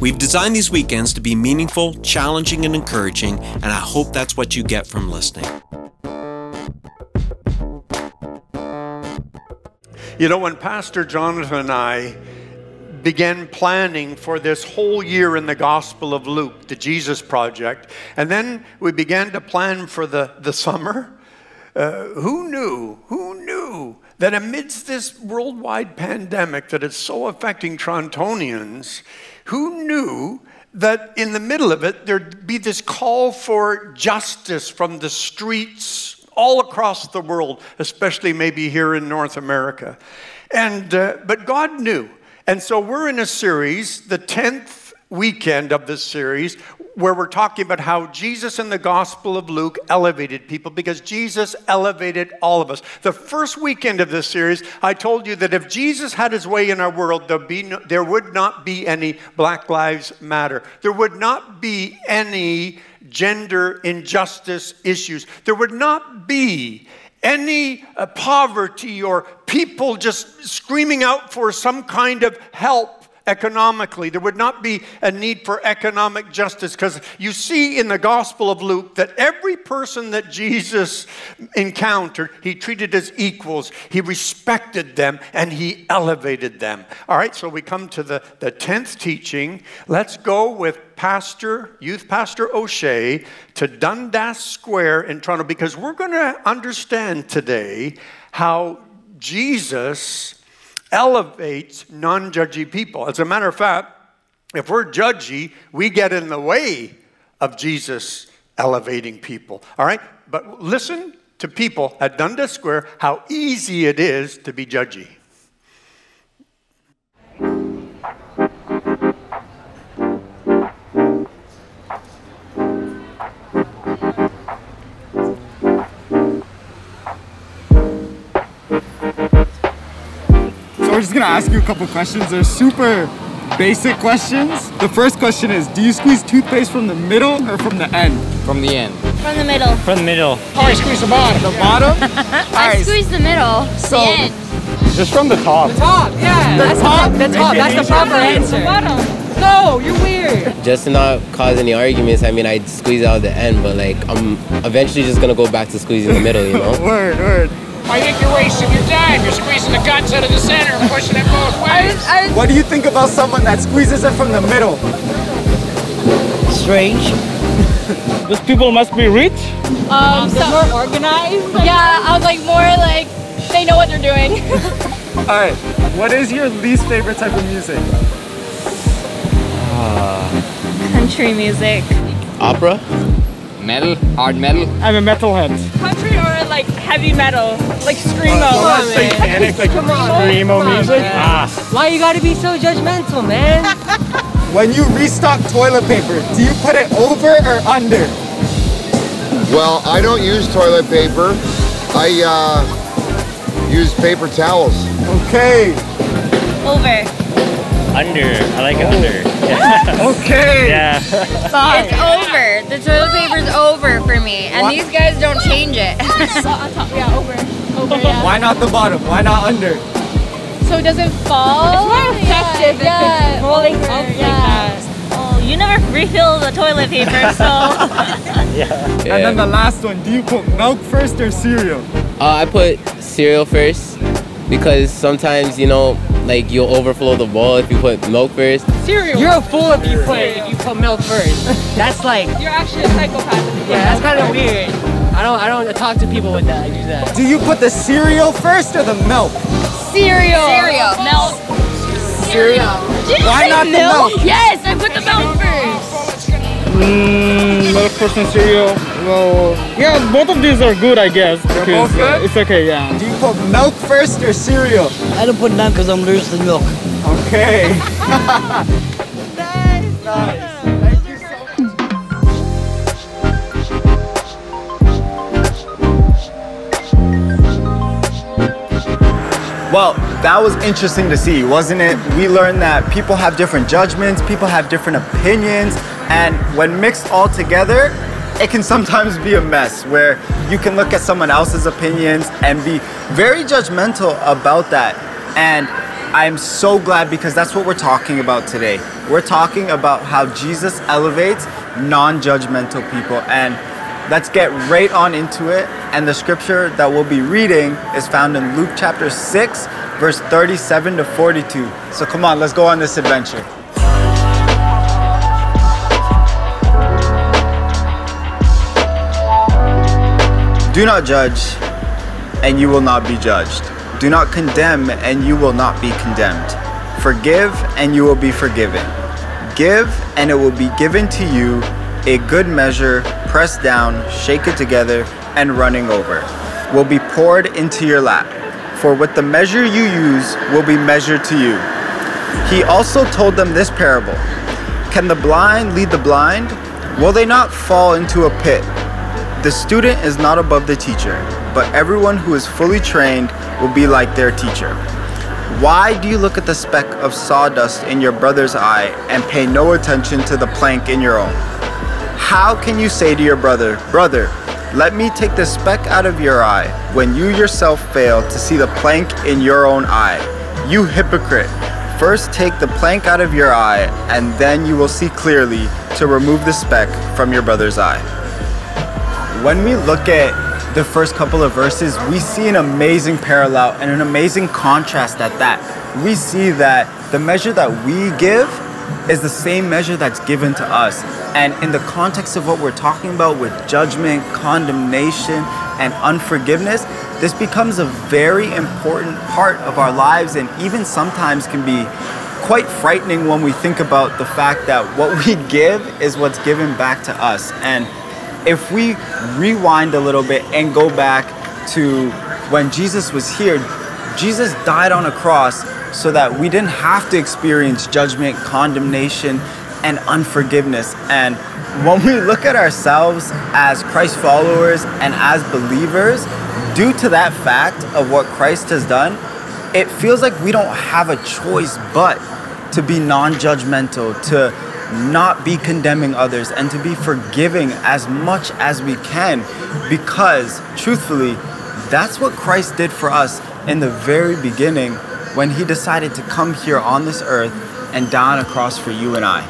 We've designed these weekends to be meaningful, challenging, and encouraging, and I hope that's what you get from listening. You know, when Pastor Jonathan and I began planning for this whole year in the Gospel of Luke, the Jesus Project, and then we began to plan for the, the summer, uh, who knew, who knew that amidst this worldwide pandemic that is so affecting Torontonians, who knew that in the middle of it there'd be this call for justice from the streets all across the world, especially maybe here in North America? And, uh, but God knew. And so we're in a series, the 10th weekend of this series, where we're talking about how Jesus in the Gospel of Luke elevated people because Jesus elevated all of us. The first weekend of this series, I told you that if Jesus had his way in our world, there, be no, there would not be any Black Lives Matter. There would not be any gender injustice issues. There would not be any uh, poverty or people just screaming out for some kind of help economically. There would not be a need for economic justice because you see in the Gospel of Luke that every person that Jesus encountered, he treated as equals. He respected them and he elevated them. All right, so we come to the, the 10th teaching. Let's go with Pastor, Youth Pastor O'Shea to Dundas Square in Toronto because we're going to understand today how Jesus elevates non judgy people. As a matter of fact, if we're judgy, we get in the way of Jesus elevating people. All right? But listen to people at Dundas Square how easy it is to be judgy. Gonna ask you a couple questions. They're super basic questions. The first question is, do you squeeze toothpaste from the middle or from the end? From the end. From the middle. From the middle. Oh, I squeeze the bottom. The bottom? I right. squeeze the middle. So, the end. Just from the top. The top, yeah. The that's top? The, the top. That's the proper answer. The bottom. No, you're weird. Just to not cause any arguments, I mean, I'd squeeze out the end, but like, I'm eventually just gonna go back to squeezing the middle, you know? word, word. I think you're wasting your time. You're squeezing the guts out of the center and pushing it both ways. I I what do you think about someone that squeezes it from the middle? Strange. Those people must be rich. Um, so, more organized. Yeah, I was like more like they know what they're doing. All right. What is your least favorite type of music? Uh, Country music. Opera. Metal, hard metal. I'm a metalhead. Country or like heavy metal, like screamo. Uh, so satanic, like Come on, screamo music. Ah. Why you gotta be so judgmental, man? when you restock toilet paper, do you put it over or under? Well, I don't use toilet paper. I uh, use paper towels. Okay. Over. Under. I like it under. okay. Yeah. It's over. The toilet paper's over for me, and what? these guys don't change it. yeah, over. Over, yeah. Why not the bottom? Why not under? So it doesn't fall. It's more effective yeah, if rolling up like that. Oh, you never refill the toilet paper, so. yeah. And then the last one, do you put milk first or cereal? Uh, I put cereal first because sometimes, you know, like you'll overflow the bowl if you put milk first. Cereal. You're a fool if you put if you put milk first. That's like you're actually a psychopath. yeah, that's kind of weird. I don't I don't talk to people with that. I do that. Do you put the cereal first or the milk? Cereal. Cereal. Milk. Cereal. Did Why not milk? the milk? Yes, I put the milk first. Mm, milk first and cereal. Well, yeah, both of these are good, I guess. They're because both good? Uh, it's okay, yeah. Do you put milk first or cereal? I don't put none because I'm losing milk. Okay. nice. Nice. Well, that was interesting to see, wasn't it? We learned that people have different judgments, people have different opinions, and when mixed all together, it can sometimes be a mess where you can look at someone else's opinions and be very judgmental about that. And I'm so glad because that's what we're talking about today. We're talking about how Jesus elevates non judgmental people. And let's get right on into it. And the scripture that we'll be reading is found in Luke chapter 6, verse 37 to 42. So come on, let's go on this adventure. Do not judge, and you will not be judged. Do not condemn, and you will not be condemned. Forgive, and you will be forgiven. Give, and it will be given to you a good measure, pressed down, shaken together, and running over, will be poured into your lap. For with the measure you use will be measured to you. He also told them this parable Can the blind lead the blind? Will they not fall into a pit? The student is not above the teacher, but everyone who is fully trained will be like their teacher. Why do you look at the speck of sawdust in your brother's eye and pay no attention to the plank in your own? How can you say to your brother, Brother, let me take the speck out of your eye, when you yourself fail to see the plank in your own eye? You hypocrite! First take the plank out of your eye, and then you will see clearly to remove the speck from your brother's eye. When we look at the first couple of verses, we see an amazing parallel and an amazing contrast at that. We see that the measure that we give is the same measure that's given to us. And in the context of what we're talking about with judgment, condemnation, and unforgiveness, this becomes a very important part of our lives and even sometimes can be quite frightening when we think about the fact that what we give is what's given back to us. And if we rewind a little bit and go back to when Jesus was here, Jesus died on a cross so that we didn't have to experience judgment, condemnation, and unforgiveness. And when we look at ourselves as Christ followers and as believers, due to that fact of what Christ has done, it feels like we don't have a choice but to be non judgmental, to not be condemning others, and to be forgiving as much as we can because, truthfully, that's what Christ did for us in the very beginning when he decided to come here on this earth and die on a cross for you and I.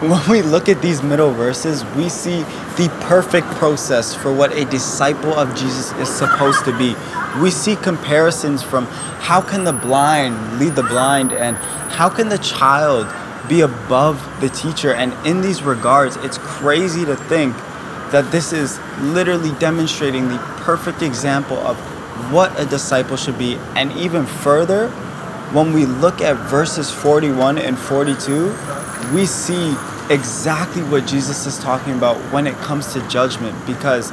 When we look at these middle verses, we see the perfect process for what a disciple of Jesus is supposed to be. We see comparisons from how can the blind lead the blind and how can the child be above the teacher. And in these regards, it's crazy to think that this is literally demonstrating the perfect example of what a disciple should be. And even further, when we look at verses 41 and 42, we see exactly what Jesus is talking about when it comes to judgment. Because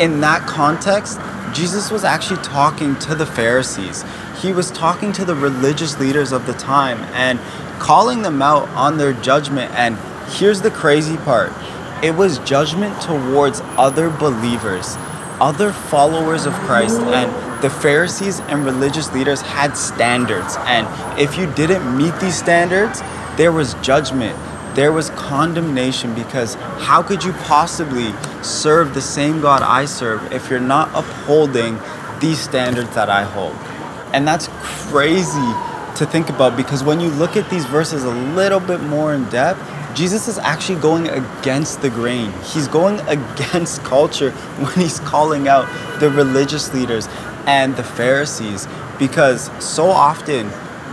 in that context, Jesus was actually talking to the Pharisees. He was talking to the religious leaders of the time and calling them out on their judgment. And here's the crazy part it was judgment towards other believers, other followers of Christ. And the Pharisees and religious leaders had standards. And if you didn't meet these standards, there was judgment. There was condemnation because how could you possibly serve the same God I serve if you're not upholding these standards that I hold? And that's crazy to think about because when you look at these verses a little bit more in depth, Jesus is actually going against the grain. He's going against culture when he's calling out the religious leaders and the Pharisees because so often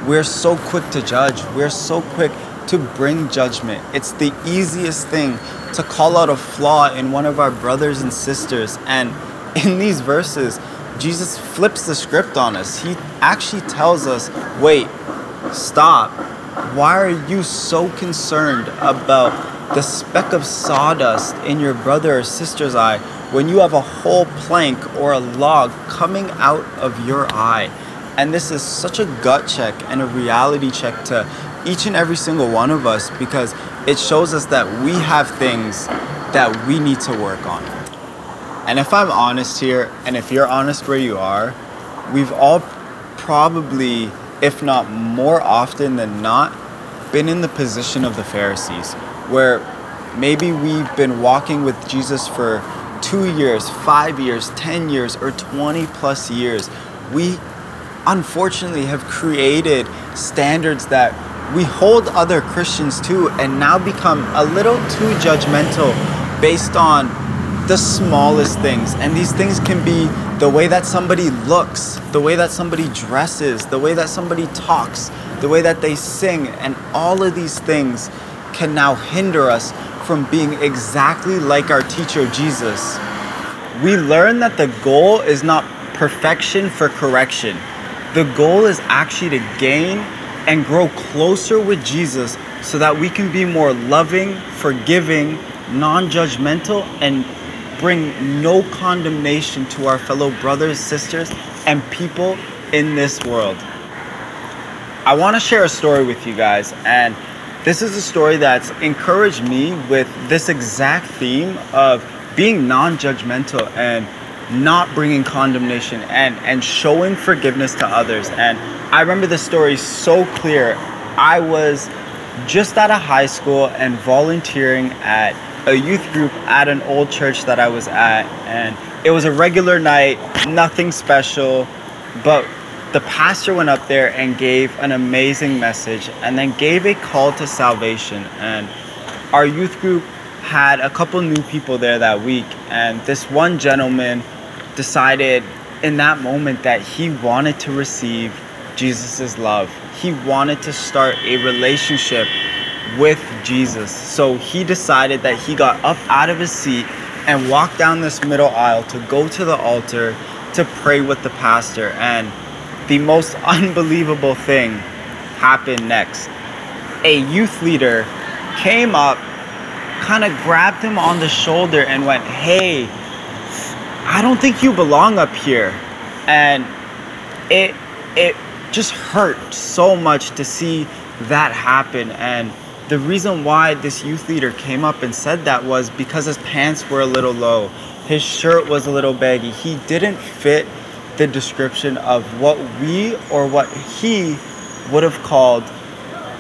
we're so quick to judge. We're so quick to bring judgment. It's the easiest thing to call out a flaw in one of our brothers and sisters. And in these verses, Jesus flips the script on us. He actually tells us, wait, stop. Why are you so concerned about the speck of sawdust in your brother or sister's eye when you have a whole plank or a log coming out of your eye? And this is such a gut check and a reality check to each and every single one of us because it shows us that we have things that we need to work on. And if I'm honest here, and if you're honest where you are, we've all probably, if not more often than not, been in the position of the Pharisees, where maybe we've been walking with Jesus for two years, five years, 10 years, or 20 plus years. We unfortunately have created standards that we hold other Christians to and now become a little too judgmental based on the smallest things. And these things can be the way that somebody looks, the way that somebody dresses, the way that somebody talks, the way that they sing, and all of these things can now hinder us from being exactly like our teacher Jesus. We learn that the goal is not perfection for correction. The goal is actually to gain and grow closer with Jesus so that we can be more loving, forgiving, non judgmental, and bring no condemnation to our fellow brothers, sisters, and people in this world. I want to share a story with you guys, and this is a story that's encouraged me with this exact theme of being non judgmental and not bringing condemnation and, and showing forgiveness to others. And I remember the story so clear. I was just out of high school and volunteering at a youth group at an old church that I was at. And it was a regular night, nothing special, but the pastor went up there and gave an amazing message and then gave a call to salvation. And our youth group had a couple new people there that week. And this one gentleman decided in that moment that he wanted to receive Jesus' love. He wanted to start a relationship with Jesus. So he decided that he got up out of his seat and walked down this middle aisle to go to the altar to pray with the pastor. And the most unbelievable thing happened next. A youth leader came up, kind of grabbed him on the shoulder, and went, Hey, I don't think you belong up here. And it it just hurt so much to see that happen and the reason why this youth leader came up and said that was because his pants were a little low. His shirt was a little baggy. He didn't fit the description of what we or what he would have called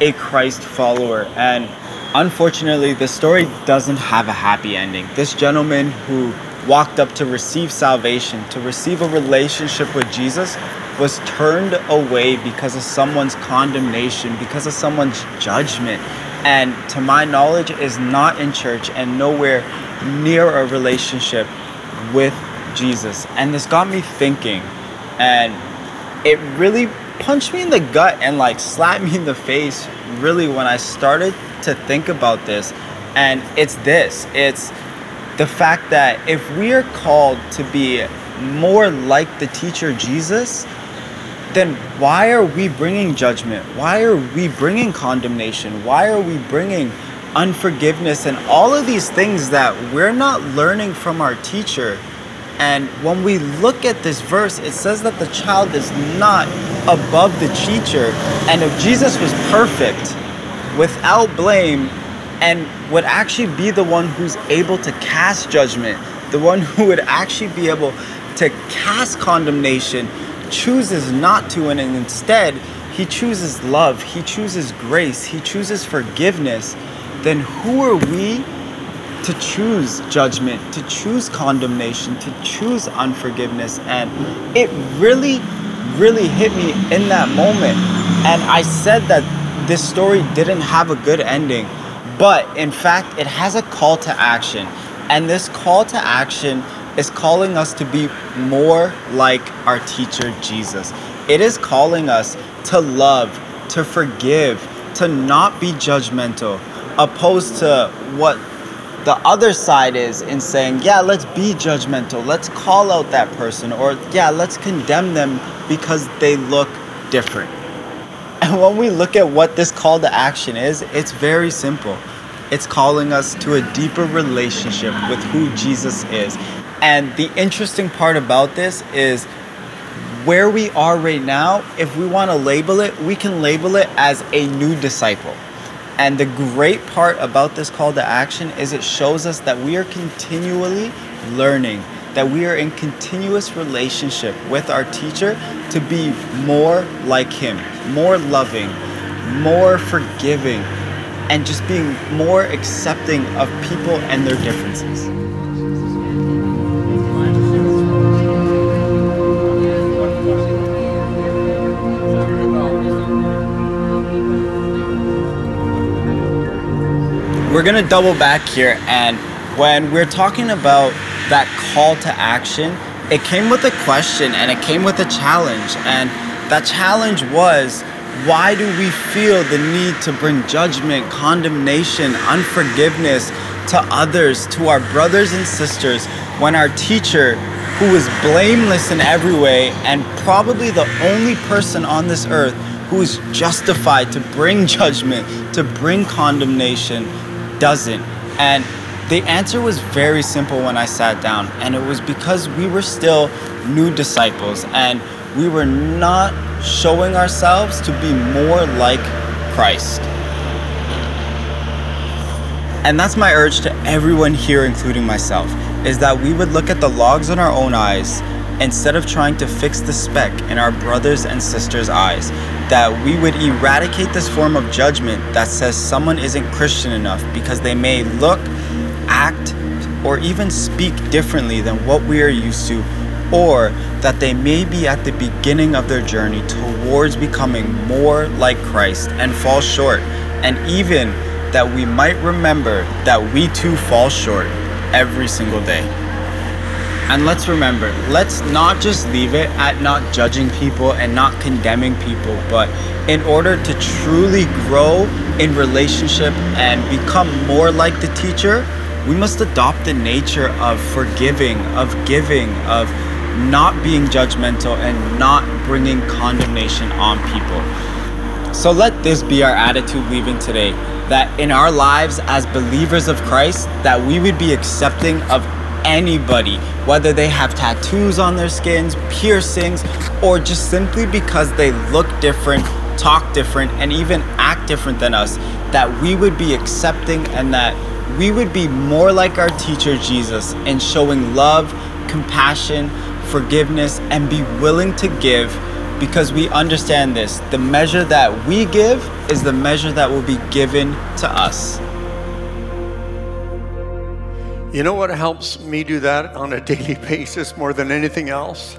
a Christ follower. And unfortunately, the story doesn't have a happy ending. This gentleman who walked up to receive salvation, to receive a relationship with Jesus, was turned away because of someone's condemnation, because of someone's judgment, and to my knowledge is not in church and nowhere near a relationship with Jesus. And this got me thinking, and it really punched me in the gut and like slapped me in the face really when I started to think about this. And it's this it's the fact that if we are called to be more like the teacher Jesus, then why are we bringing judgment? Why are we bringing condemnation? Why are we bringing unforgiveness and all of these things that we're not learning from our teacher? And when we look at this verse, it says that the child is not above the teacher. And if Jesus was perfect, without blame, and would actually be the one who's able to cast judgment, the one who would actually be able to cast condemnation, chooses not to, and instead, he chooses love, he chooses grace, he chooses forgiveness, then who are we to choose judgment, to choose condemnation, to choose unforgiveness? And it really, really hit me in that moment. And I said that this story didn't have a good ending, but in fact, it has a call to action. And this call to action is calling us to be more like our teacher Jesus. It is calling us to love, to forgive, to not be judgmental, opposed to what the other side is in saying, yeah, let's be judgmental, let's call out that person, or yeah, let's condemn them because they look different. And when we look at what this call to action is, it's very simple. It's calling us to a deeper relationship with who Jesus is. And the interesting part about this is where we are right now, if we want to label it, we can label it as a new disciple. And the great part about this call to action is it shows us that we are continually learning, that we are in continuous relationship with our teacher to be more like him, more loving, more forgiving, and just being more accepting of people and their differences. We're gonna double back here, and when we're talking about that call to action, it came with a question and it came with a challenge. And that challenge was why do we feel the need to bring judgment, condemnation, unforgiveness to others, to our brothers and sisters, when our teacher, who is blameless in every way and probably the only person on this earth who is justified to bring judgment, to bring condemnation, doesn't? And the answer was very simple when I sat down, and it was because we were still new disciples and we were not showing ourselves to be more like Christ. And that's my urge to everyone here, including myself, is that we would look at the logs in our own eyes instead of trying to fix the speck in our brothers and sisters' eyes. That we would eradicate this form of judgment that says someone isn't Christian enough because they may look, act, or even speak differently than what we are used to or that they may be at the beginning of their journey towards becoming more like Christ and fall short, and even that we might remember that we too fall short every single day. And let's remember, let's not just leave it at not judging people and not condemning people, but in order to truly grow in relationship and become more like the teacher, we must adopt the nature of forgiving, of giving, of not being judgmental and not bringing condemnation on people. So let this be our attitude leaving today that in our lives as believers of Christ that we would be accepting of anybody whether they have tattoos on their skins, piercings or just simply because they look different, talk different and even act different than us that we would be accepting and that we would be more like our teacher Jesus in showing love, compassion, forgiveness, and be willing to give because we understand this. The measure that we give is the measure that will be given to us. You know what helps me do that on a daily basis more than anything else?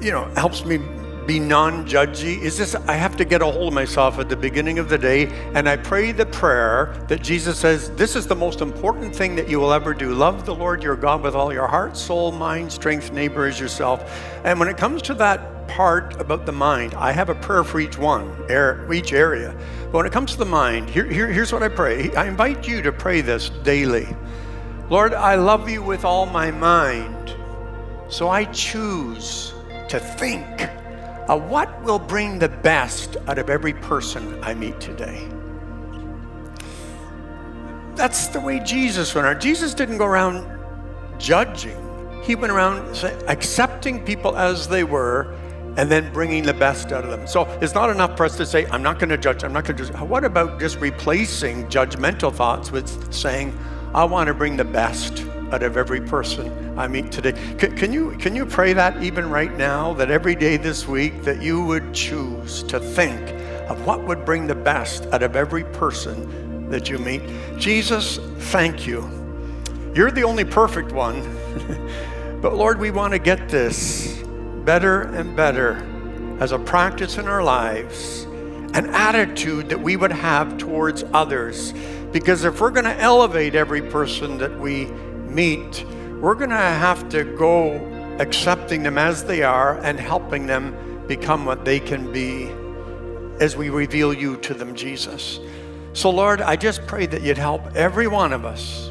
You know, helps me be non judgy is this I have to get a hold of myself at the beginning of the day and I pray the prayer that Jesus says, This is the most important thing that you will ever do. Love the Lord your God with all your heart, soul, mind, strength, neighbor as yourself. And when it comes to that part about the mind, I have a prayer for each one, each area. But when it comes to the mind, here, here, here's what I pray. I invite you to pray this daily. Lord, I love you with all my mind, so I choose to think of what will bring the best out of every person I meet today? That's the way Jesus went around. Jesus didn't go around judging, he went around accepting people as they were and then bringing the best out of them. So it's not enough for us to say, I'm not going to judge, I'm not going to judge. What about just replacing judgmental thoughts with saying, I want to bring the best out of every person I meet today. Can, can, you, can you pray that even right now, that every day this week, that you would choose to think of what would bring the best out of every person that you meet? Jesus, thank you. You're the only perfect one. but Lord, we want to get this better and better as a practice in our lives, an attitude that we would have towards others. Because if we're going to elevate every person that we meet, we're going to have to go accepting them as they are and helping them become what they can be as we reveal you to them, Jesus. So, Lord, I just pray that you'd help every one of us.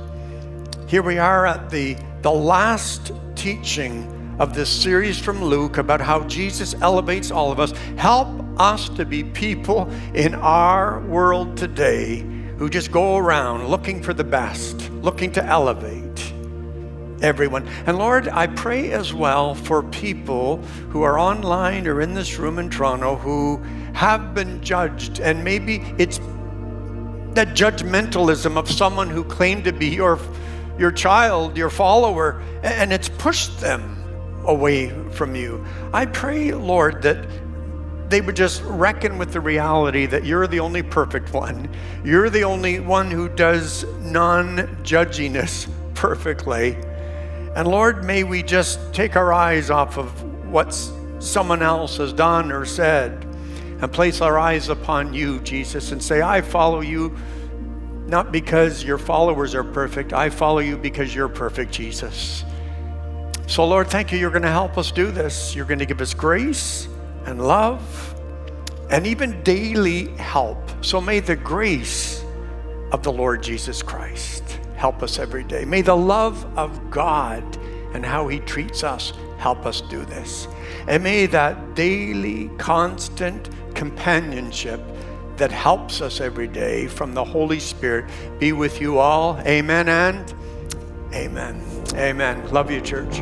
Here we are at the, the last teaching of this series from Luke about how Jesus elevates all of us. Help us to be people in our world today who just go around looking for the best, looking to elevate everyone. And Lord, I pray as well for people who are online or in this room in Toronto who have been judged, and maybe it's that judgmentalism of someone who claimed to be your your child, your follower, and it's pushed them away from you. I pray, Lord, that they would just reckon with the reality that you're the only perfect one. You're the only one who does non judginess perfectly. And Lord, may we just take our eyes off of what someone else has done or said and place our eyes upon you, Jesus, and say, I follow you not because your followers are perfect, I follow you because you're perfect, Jesus. So, Lord, thank you. You're going to help us do this. You're going to give us grace and love and even daily help. So may the grace of the Lord Jesus Christ help us every day. May the love of God and how he treats us help us do this. And may that daily, constant companionship that helps us every day from the Holy Spirit be with you all. Amen and amen. Amen. Love you, church.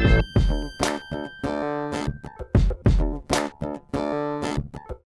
Thank you.